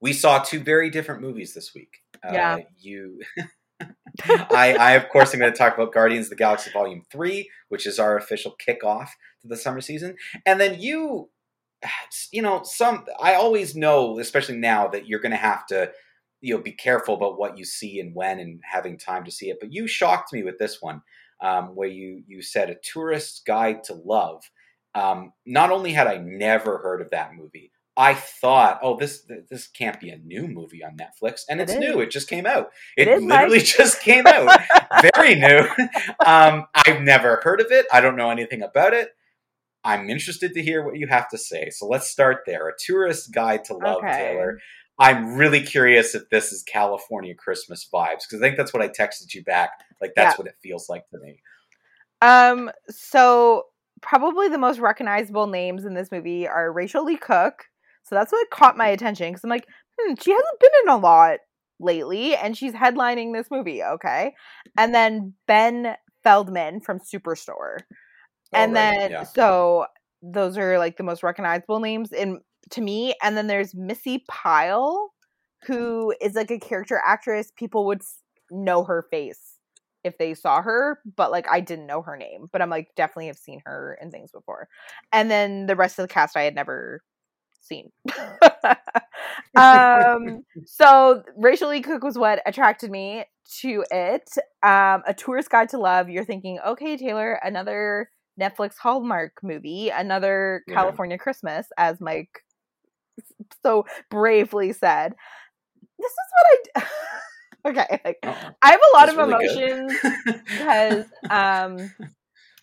we saw two very different movies this week. Yeah. Uh, you. I, I, of course, am going to talk about Guardians of the Galaxy Volume 3, which is our official kickoff the summer season. And then you, you know, some, I always know, especially now, that you're going to have to, you know, be careful about what you see and when and having time to see it. But you shocked me with this one, um, where you, you said A Tourist's Guide to Love. Um, not only had I never heard of that movie, I thought, oh, this this can't be a new movie on Netflix, and it's is. new. It just came out. It It, literally just came out. Very new. Um, I've never heard of it. I don't know anything about it. I'm interested to hear what you have to say. So let's start there. A tourist guide to love, Okay. Taylor. I'm really curious if this is California Christmas vibes because I think that's what I texted you back. Like that's Yeah. what it feels like to me. Um, so probably the most recognizable names in this movie are Rachael Leigh Cook. So that's what caught my attention because I'm like, hmm, she hasn't been in a lot lately, and she's headlining this movie. Okay, and then Ben Feldman from Superstore, and right, then yeah. so those are like the most recognizable names in to me. And then there's Missi Pyle, who is like a character actress. People would know her face if they saw her, but like I didn't know her name. But I'm like definitely have seen her in things before. And then the rest of the cast I had never seen. um so Rachael Leigh Cook was what attracted me to it. Um a tourist guide to love. You're thinking, okay, Taylor, another Netflix Hallmark movie, another Yeah. California Christmas, as Mike so bravely said. This is what I d- Okay, like Uh-oh. I have a lot of really emotions because um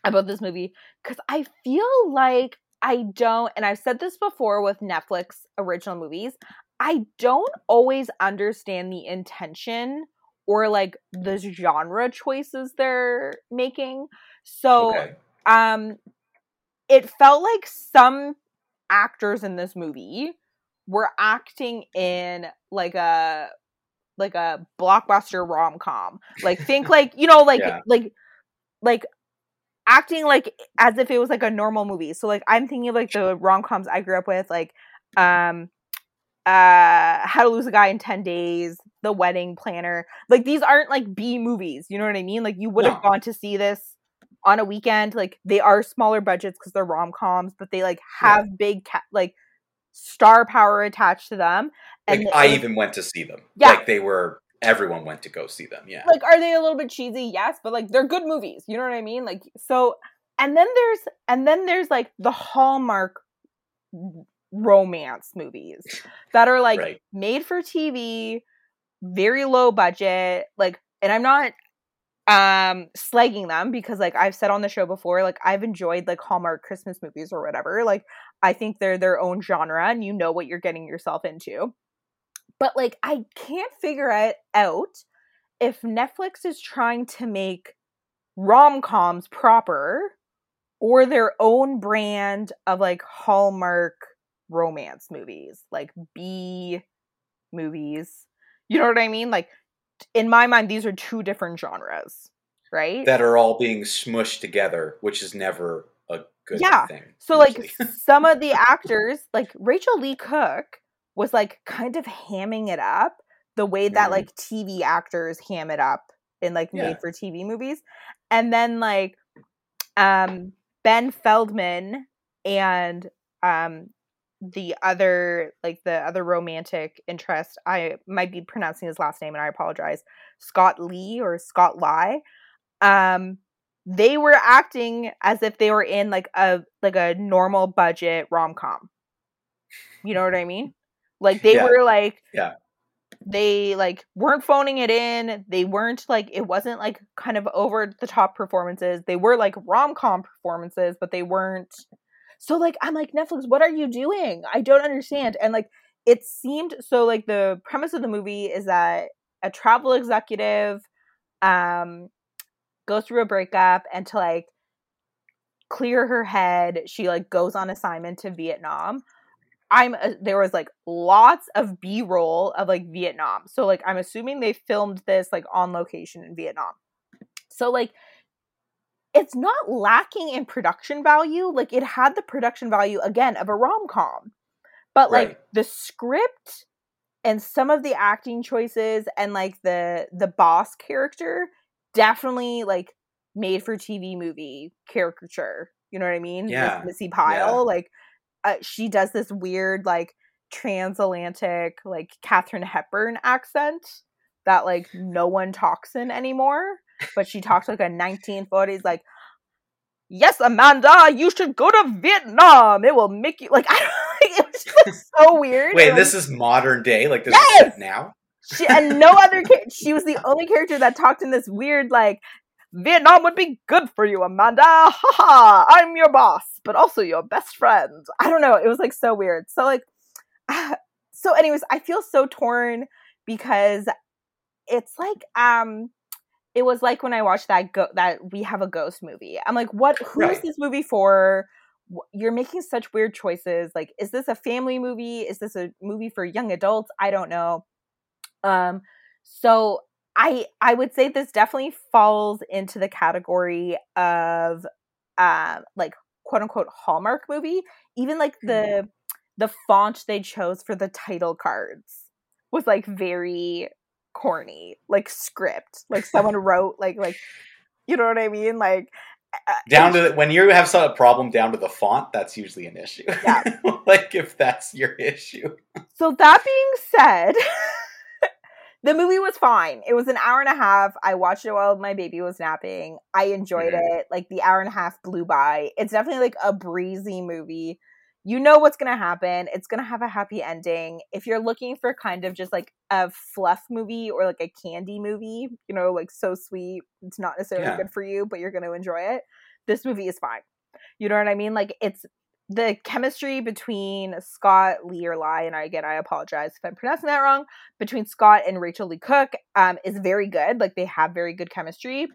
about this movie because I feel like I don't and I've said this before with Netflix original movies, I don't always understand the intention or like the genre choices they're making. So okay. Um it felt like some actors in this movie were acting in like a like a blockbuster rom-com like think like you know like Yeah. like like acting like as if it was like a normal movie so like i'm thinking of like the rom-coms i grew up with like um uh how to lose a guy in 10 days the wedding planner like these aren't like b movies you know what i mean like you would have No. gone to see this on a weekend like they are smaller budgets because they're rom-coms but they like Yeah. have big ca- like star power attached to them Like and I it- even went to see them. Yeah. Like they were. Everyone went to go see them. Yeah. like are they a little bit cheesy yes but like they're good movies you know what i mean like so and then there's and then there's like the hallmark romance movies that are like Right. made for tv very low budget like and i'm not um slagging them because like i've said on the show before like i've enjoyed like hallmark christmas movies or whatever like i think they're their own genre and you know what you're getting yourself into. But like i can't figure it out if netflix is trying to make rom-coms proper or their own brand of like hallmark romance movies like b movies. You know what i mean? Like in my mind these are two different genres right that are all being smushed together, which is never a good Yeah. thing. so like some of the actors like rachael leigh cook was like kind of hamming it up the way that Mhm. like tv actors ham it up in like Yeah. made for tv movies and then like um ben feldman and um the other like the other romantic interest i might be pronouncing his last name and i apologize scott lee or scott lie um they were acting as if they were in like a like a normal budget rom-com You know what I mean? Like they Yeah. were like Yeah. they like weren't phoning it in. They weren't like it wasn't like kind of over the top performances. They were like rom com performances, but they weren't. So like I'm like Netflix, what are you doing? I don't understand. And like it seemed so like the premise of the movie is that a travel executive um goes through a breakup and to like clear her head, she like goes on assignment to Vietnam. I'm uh, there was like lots of B-roll of like Vietnam. So like I'm assuming they filmed this like on location in Vietnam. So like it's not lacking in production value. Like it had the production value again of a rom-com. But like Right. the script and some of the acting choices and like the the boss character definitely like made for TV movie caricature. You know what I mean? Miss Yeah, Missi Pyle, like uh, she does this weird like transatlantic like Katharine Hepburn accent that like no one talks in anymore, but she talks like a 1940s like Yes, Amanda, you should go to Vietnam. It will make you like I don't it was just like, so weird. Wait, and, this is modern day. Like this Yes! now. she, and no other she was the only character that talked in this weird like Vietnam would be good for you, Amanda. Ha ha! I'm your boss, but also your best friend. I don't know. It was like so weird. So like, so anyways, I feel so torn because it's like um, it was like when I watched that go that we have a ghost movie. I'm like, what? Who is Right. this movie for? You're making such weird choices. Like, is this a family movie? Is this a movie for young adults? I don't know. Um, so I I would say this definitely falls into the category of uh like quote unquote Hallmark movie. Even like the the font they chose for the title cards was like very corny, like script. Like someone wrote like like you know what I mean? Like Down to the, when you have a problem down to the font, that's usually an issue. Yeah. like if that's your issue. So that being said, the movie was fine. It was an hour and a half. I watched it while my baby was napping. I enjoyed Mhm. it. Like the hour and a half blew by. It's definitely like a breezy movie. You know what's going to happen. It's going to have a happy ending. If you're looking for kind of just like a fluff movie or like a candy movie, you know, like so sweet, it's not necessarily Yeah. good for you, but you're going to enjoy it. This movie is fine. You know what I mean? Like it's the chemistry between Scott Lee or Lie, and I, again, I apologize if I'm pronouncing that wrong, between Scott and Rachael Leigh Cook um, is very good. Like they have very good chemistry.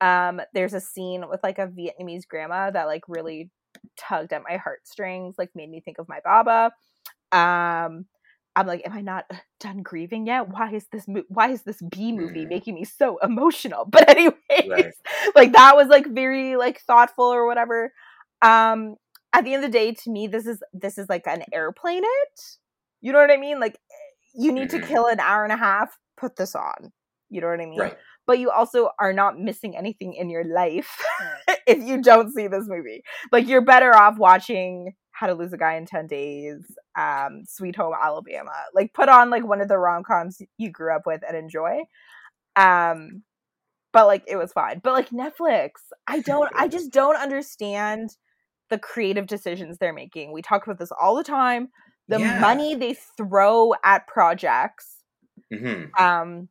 Um, there's a scene with like a Vietnamese grandma that like really tugged at my heartstrings, like made me think of my Baba. Um, I'm like, am I not done grieving yet? Why is this mo- why is this B movie Mhm. making me so emotional? But anyways, Right. like that was like very like thoughtful or whatever. Um, at the end of the day, to me, this is this is like an airplane. It, you know what I mean? Like you need Mhm. to kill an hour and a half. Put this on. You know what I mean? Right. But you also are not missing anything in your life if you don't see this movie. Like you're better off watching How to Lose a Guy in Ten Days, um, Sweet Home Alabama. Like put on like one of the rom coms you grew up with and enjoy. Um, but like it was fine. But like Netflix, I don't. I just don't understand the creative decisions they're making. We talk about this all the time. The Yeah. money they throw at projects hmm um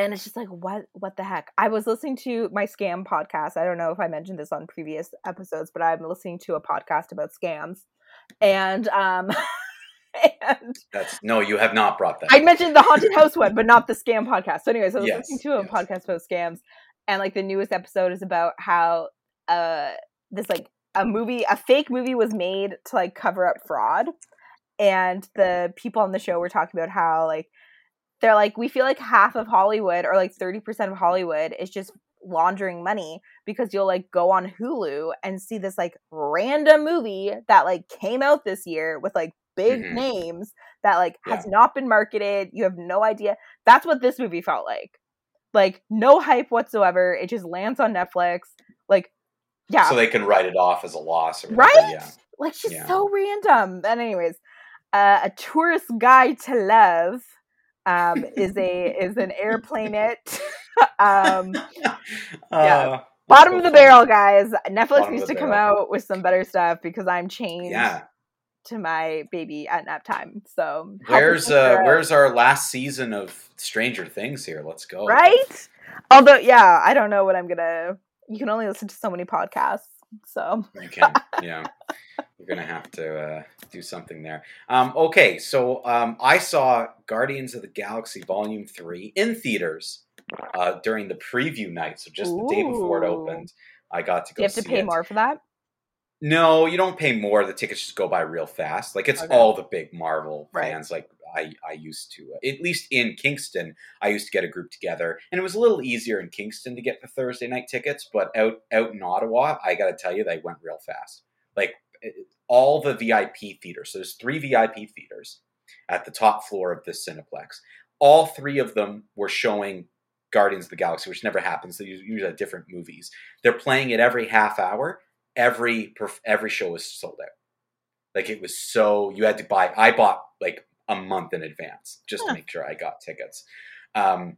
and it's just like what what the heck i was listening to my scam podcast i don't know if i mentioned this on previous episodes but i'm listening to a podcast about scams and um and That's no, you have not brought that. i mentioned the haunted house one but not the scam podcast so anyways i was Yes, listening to a yes. podcast about scams and like the newest episode is about how uh this like a movie a fake movie was made to like cover up fraud and the people on the show were talking about how like they're like we feel like half of hollywood or like 30% of hollywood is just laundering money because you'll like go on hulu and see this like random movie that like came out this year with like big Mhm. names that like has not been marketed. You have no idea. That's what this movie felt like. Like no hype whatsoever. It just lands on netflix. Like yeah. So they can write it off as a loss, or right? Yeah. like she's Yeah. so random. And anyways uh, a tourist guide to love um is a is an airplane it um Uh, bottom of the barrel guys netflix Bottom needs to come barrel. out with some better stuff because i'm changed Yeah. to my baby at nap time. So where's uh where's our last season of Stranger Things here? Let's go. Right? Although yeah, I don't know what I'm gonna you can only listen to so many podcasts. So can, yeah. You're gonna have to uh, do something there. Um, okay, so um, I saw Guardians of the Galaxy Volume Three in theaters uh, during the preview night. So just Ooh. the day before it opened, I got to go. You have to pay it. more for that? No, you don't pay more. The tickets just go by real fast. Like it's okay. all the big Marvel right. fans. Like I, I used to, uh, at least in Kingston, I used to get a group together, and it was a little easier in Kingston to get the Thursday night tickets. But out out in Ottawa, I got to tell you, they went real fast. Like all the VIP theaters. So there's three VIP theaters at the top floor of this Cineplex. All three of them were showing Guardians of the Galaxy, which never happens. They usually have different movies. They're playing it every half hour every every show was sold out. Like it was so you had to buy. I bought like a month in advance just to make sure I got tickets. Um,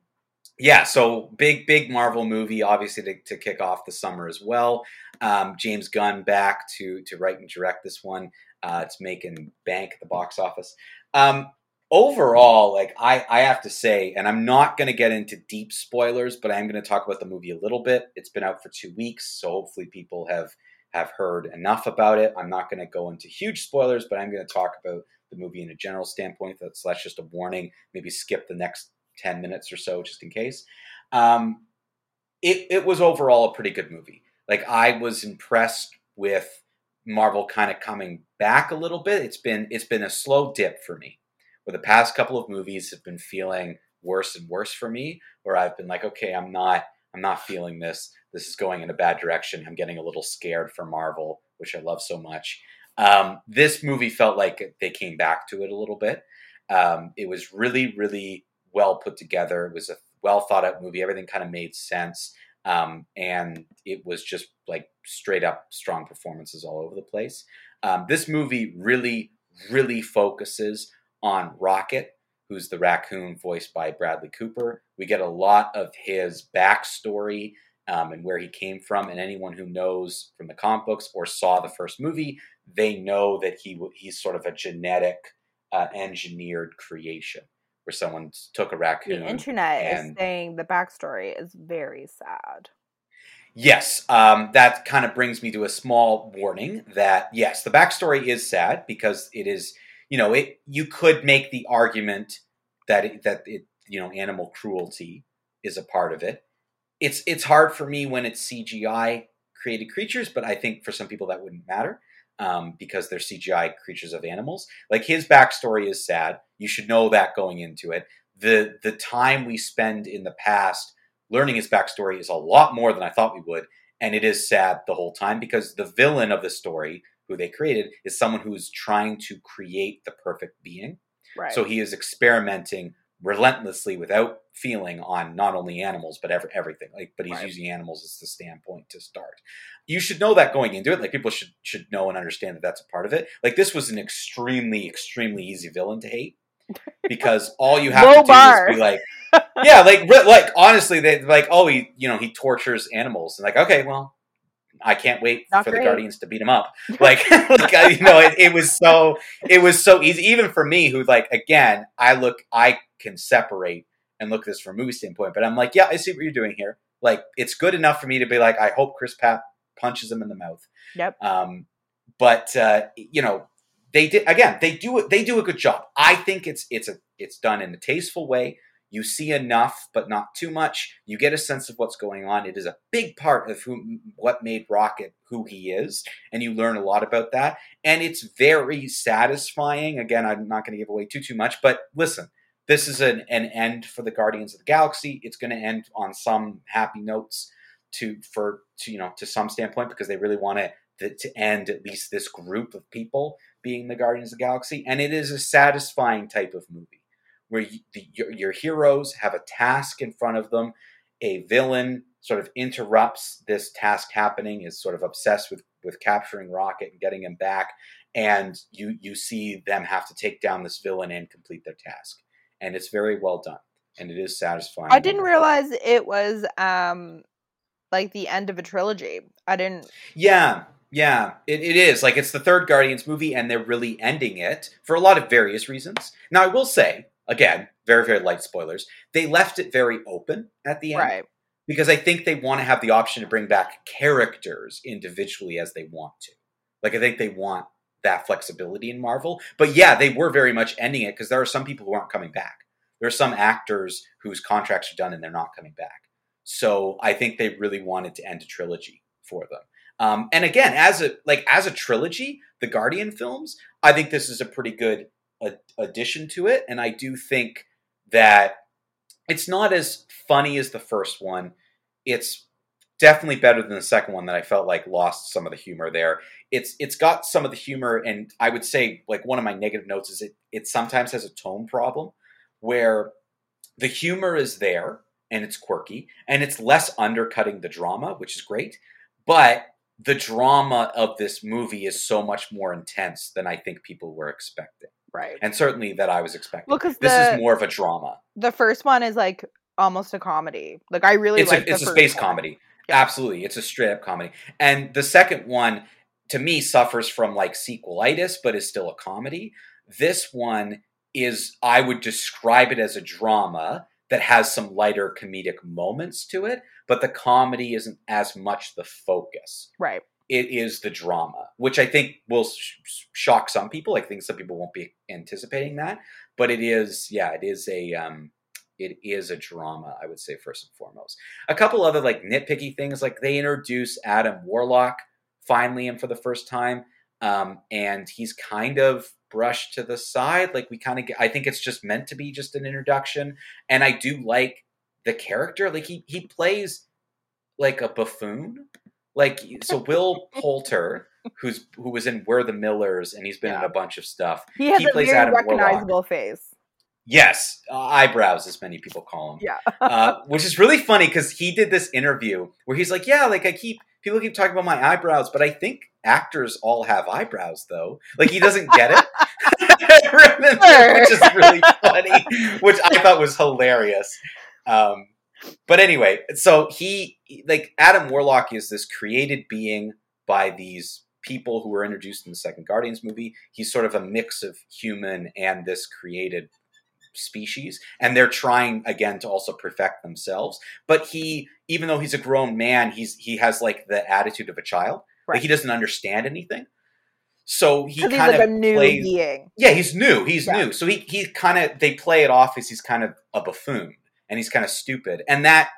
yeah, so big big Marvel movie, obviously to, to kick off the summer as well. Um, James Gunn back to to write and direct this one. Uh, it's making bank at the box office. Um, overall, like I, I have to say, and I'm not going to get into deep spoilers, but I am going to talk about the movie a little bit. It's been out for two weeks, so hopefully people have have heard enough about it. I'm not going to go into huge spoilers, but I'm going to talk about the movie in a general standpoint. That's, that's just a warning. Maybe skip the next 10 minutes or so just in case. Um, it, it was overall a pretty good movie. Like, I was impressed with Marvel kind of coming back a little bit. It's been it's been a slow dip for me. Where the past couple of movies have been feeling worse and worse for me, where I've been like, okay, I'm not I'm not feeling this this is going in a bad direction. I'm getting a little scared for Marvel, which I love so much. Um, this movie felt like they came back to it a little bit. Um, it was really, really well put together. It was a well thought out movie. Everything kind of made sense. Um, and it was just like straight up strong performances all over the place. Um, this movie really, really focuses on Rocket, who's the raccoon voiced by Bradley Cooper. We get a lot of his backstory um, and where he came from. And anyone who knows from the comic books or saw the first movie, they know that he he's sort of a genetic uh, engineered creation where someone took a raccoon. The internet and, is saying the backstory is very sad. Yes, um, that kind of brings me to a small warning that yes, the backstory is sad because it is, you know, it you could make the argument that it, that it, you know, animal cruelty is a part of it it's it's hard for me when it's CGI created creatures, but I think for some people that wouldn't matter um, because they're CGI creatures of animals. Like his backstory is sad. You should know that going into it. The the time we spend in the past learning his backstory is a lot more than I thought we would, and it is sad the whole time because the villain of the story, who they created, is someone who is trying to create the perfect being. Right. So he is experimenting relentlessly without feeling on not only animals but every, everything like but he's right. using animals as the standpoint to start you should know that going into it like people should should know and understand that that's a part of it like this was an extremely extremely easy villain to hate because all you have Low to bar. do is be like yeah like like honestly they like oh he you know he tortures animals and like okay well I can't wait Not for great. the Guardians to beat him up. Like, like you know, it, it, was so it was so easy, even for me, who like again, I look, I can separate and look at this from a movie standpoint, but I'm like, yeah, I see what you're doing here. Like, it's good enough for me to be like, I hope Chris Pratt punches him in the mouth. Yep. Um, but uh, you know, they did again. They do. They do a good job. I think it's it's a it's done in a tasteful way. You see enough, but not too much. You get a sense of what's going on. It is a big part of who, what made Rocket who he is, and you learn a lot about that. And it's very satisfying. Again, I'm not going to give away too too much, but listen, this is an, an end for the Guardians of the Galaxy. It's going to end on some happy notes to for to you know to some standpoint because they really want to, to end at least this group of people being the Guardians of the Galaxy, and it is a satisfying type of movie where you, the, your, your heroes have a task in front of them. A villain sort of interrupts this task happening, is sort of obsessed with with capturing Rocket and getting him back, and you you see them have to take down this villain and complete their task, and it's very well done, and it is satisfying. I didn't realize it was um like the end of a trilogy. I didn't. Yeah, Yeah, it, it is. Like, it's the third Guardians movie, and they're really ending it for a lot of various reasons. Now, I will say, again, very, very light spoilers, they left it very open at the end. Right. Because I think they want to have the option to bring back characters individually as they want to. Like, I think they want that flexibility in Marvel. But yeah, they were very much ending it because there are some people who aren't coming back. There are some actors whose contracts are done and they're not coming back. So I think they really wanted to end a trilogy for them. Um, and again, as a like as a trilogy, the Guardian films, I think this is a pretty good a- addition to it, and I do think that it's not as funny as the first one. It's definitely better than the second one that I felt like lost some of the humor there. It's it's got some of the humor, and I would say like one of my negative notes is it it sometimes has a tone problem where the humor is there and it's quirky and it's less undercutting the drama, which is great, but the drama of this movie is so much more intense than I think people were expecting. Right. And certainly that I was expecting. Well, 'cause this the- is more of a drama. The first one is like almost a comedy. Like I really like it's a first space one. comedy. Yeah. Absolutely. It's a straight up comedy. And the second one to me suffers from like sequelitis but is still a comedy. This one is I would describe it as a drama that has some lighter comedic moments to it, but the comedy isn't as much the focus. Right. it is the drama, which I think will sh- sh- shock some people. I think some people won't be anticipating that, but it is, yeah, it is a, um, it is a drama. I would say first and foremost. A couple other like nitpicky things, like they introduce Adam Warlock finally and for the first time, um, and he's kind of brushed to the side. Like we kind of, get, I think it's just meant to be just an introduction, and I do like the character. Like he he plays like a buffoon. Like so, Will Poulter, who's who was in We're the Millers, and he's been in a bunch of stuff. He has He a plays very Adam Warlock. recognizable face. Yes, uh, eyebrows, as many people call him. Yeah. uh, which is really funny because he did this interview where he's like, "Yeah, like I keep people keep talking about my eyebrows, but I think actors all have eyebrows, though. Like he doesn't get it." which is really funny, which I thought was hilarious. Um, but anyway, so he like Adam Warlock is this created being by these people who were introduced in the second Guardians movie. He's sort of a mix of human and this created species and they're trying again to also perfect themselves but he even though he's a grown man he's he has like the attitude of a child Right. like he doesn't understand anything so he Because he's kind like of a new plays being. yeah, he's new. He's Yeah. new. So he he kind of they play it off as he's kind of a buffoon and he's kind of stupid, and that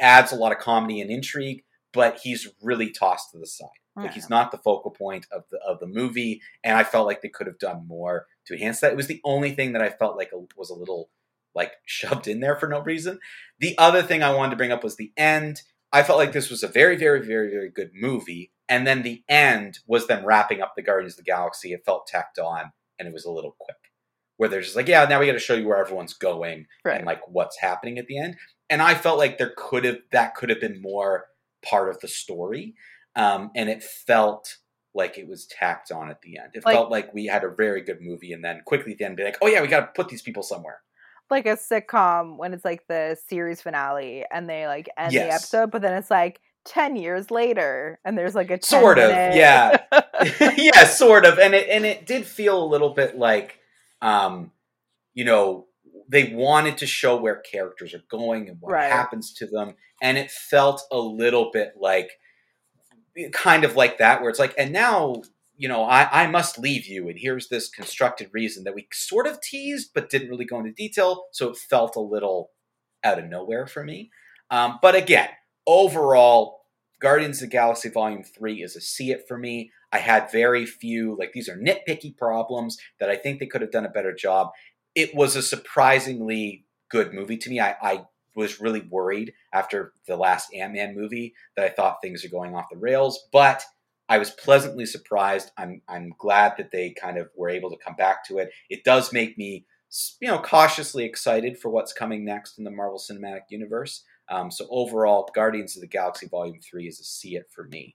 adds a lot of comedy and intrigue. But he's really tossed to the side. Like he's not the focal point of the of the movie, and I felt like they could have done more to enhance that. It was the only thing that I felt like a, was a little like shoved in there for no reason. The other thing I wanted to bring up was the end. I felt like this was a very, very, very, very good movie, and then the end was them wrapping up the Guardians of the Galaxy. It felt tacked on, and it was a little quick. Where they're just like, yeah, now we got to show you where everyone's going Right. and like what's happening at the end. And I felt like there could have that could have been more part of the story, um, and it felt like it was tacked on at the end. It Like- felt like we had a very good movie, and then quickly at the end be like, oh yeah, we got to put these people somewhere. like a sitcom when it's like the series finale and they like end the episode, but then it's like ten years later and there's like a Sort of, minute- yeah. yeah, sort of. And it and it did feel a little bit like um, you know, they wanted to show where characters are going and what Right. happens to them. And it felt a little bit like kind of like that, where it's like, and now, you know, I, I must leave you, and here's this constructed reason that we sort of teased but didn't really go into detail, so it felt a little out of nowhere for me. Um, but again, overall, Guardians of the Galaxy Volume 3 is a see it for me. I had very few, like, these are nitpicky problems that I think they could have done a better job. It was a surprisingly good movie to me. I, I was really worried after the last Ant Man movie that I thought things are going off the rails, but I was pleasantly surprised. I'm I'm glad that they kind of were able to come back to it. It does make me, you know, cautiously excited for what's coming next in the Marvel Cinematic Universe. Um, so overall, Guardians of the Galaxy Volume Three is a see it for me.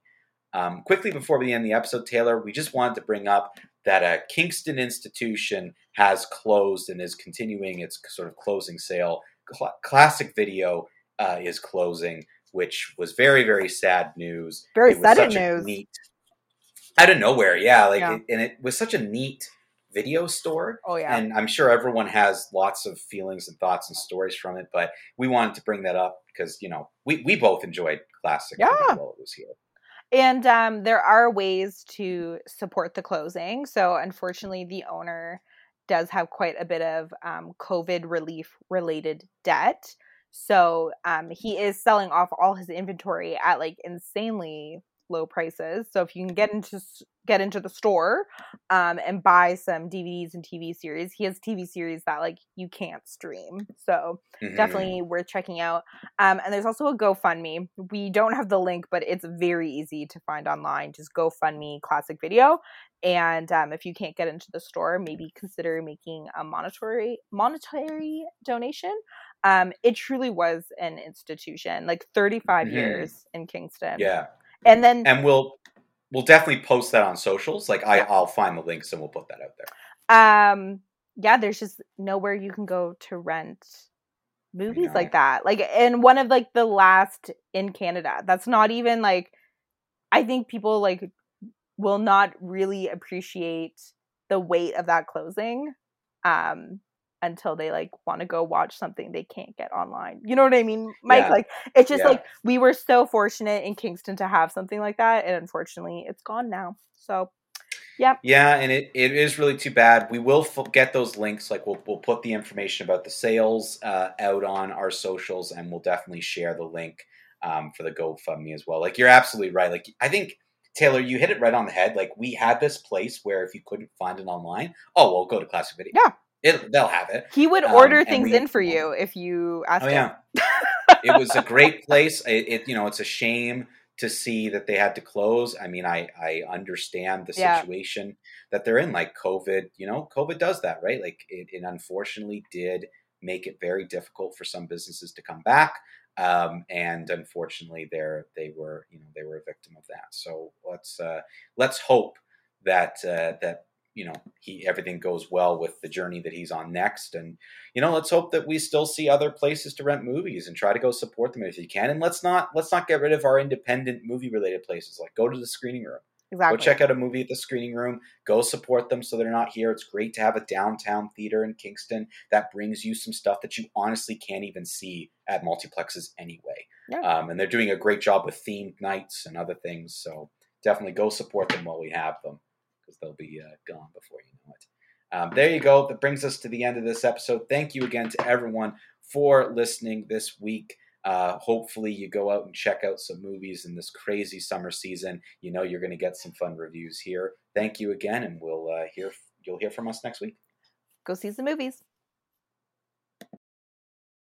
Um, quickly before we end the episode, Taylor, we just wanted to bring up that a Kingston institution has closed and is continuing its sort of closing sale. Cl- classic Video uh, is closing, which was very very sad news. Very sudden news. neat- out of nowhere. Yeah, like Yeah. It, and it was such a neat video store. Oh yeah. And I'm sure everyone has lots of feelings and thoughts and stories from it, but we wanted to bring that up because you know we, we both enjoyed classic Yeah. While it was here. And um, there are ways to support the closing. So, unfortunately, the owner does have quite a bit of um, COVID relief related debt. So, um, he is selling off all his inventory at like insanely low prices. So, if you can get into get into the store um, and buy some DVDs and TV series, he has TV series that like you can't stream. So, Mhm. definitely worth checking out. Um, and there's also a GoFundMe. We don't have the link, but it's very easy to find online. Just GoFundMe Classic Video. And um, if you can't get into the store, maybe consider making a monetary monetary donation. Um, it truly was an institution, like 35 Mhm. years in Kingston. Yeah, And then and we'll we'll definitely post that on socials. Like I. I'll find the links and we'll put that out there. um yeah there's just nowhere you can go to rent movies like that like and one of like the last in canada that's not even like i think people like will not really appreciate the weight of that closing um until they like want to go watch something they can't get online you know what i mean mike Yeah. like it's just Yeah. like we were so fortunate in kingston to have something like that and unfortunately it's gone now so yep. Yeah, and it, it is really too bad. We will f- get those links. Like we'll we'll put the information about the sales uh, out on our socials, and we'll definitely share the link um, for the GoFundMe as well. Like you're absolutely right. Like I think Taylor, you hit it right on the head. Like we had this place where if you couldn't find it online, oh well, go to Classic Video. Yeah. It, they'll have it. he would Um, order things we- in for you if you asked Oh him. yeah, it was a great place. It, it you know it's a shame to see that they had to close. I mean, I I understand the Yeah. situation that they're in. Like COVID, you know, COVID does that, right? Like it, it unfortunately did make it very difficult for some businesses to come back. Um, and unfortunately, they're they were you know they were a victim of that. So let's uh, let's hope that uh, that you know he everything goes well with the journey that he's on next. And you know let's hope that we still see other places to rent movies and try to go support them if you can. And let's not let's not get rid of our independent movie related places like go to the screening room. Exactly. go check out a movie at the screening room. Go support them so they're not here. It's great to have a downtown theater in kingston that brings you some stuff that you honestly can't even see at multiplexes anyway. Yeah. um, and they're doing a great job with themed nights and other things. So definitely go support them while we have them because they'll be uh, gone before you know it um, there you go. That brings us to the end of this episode. Thank you again to everyone for listening this week. Uh, hopefully, you go out and check out some movies in this crazy summer season. You know you're going to get some fun reviews here. Thank you again, and we'll uh, hear you'll hear from us next week. Go see some movies.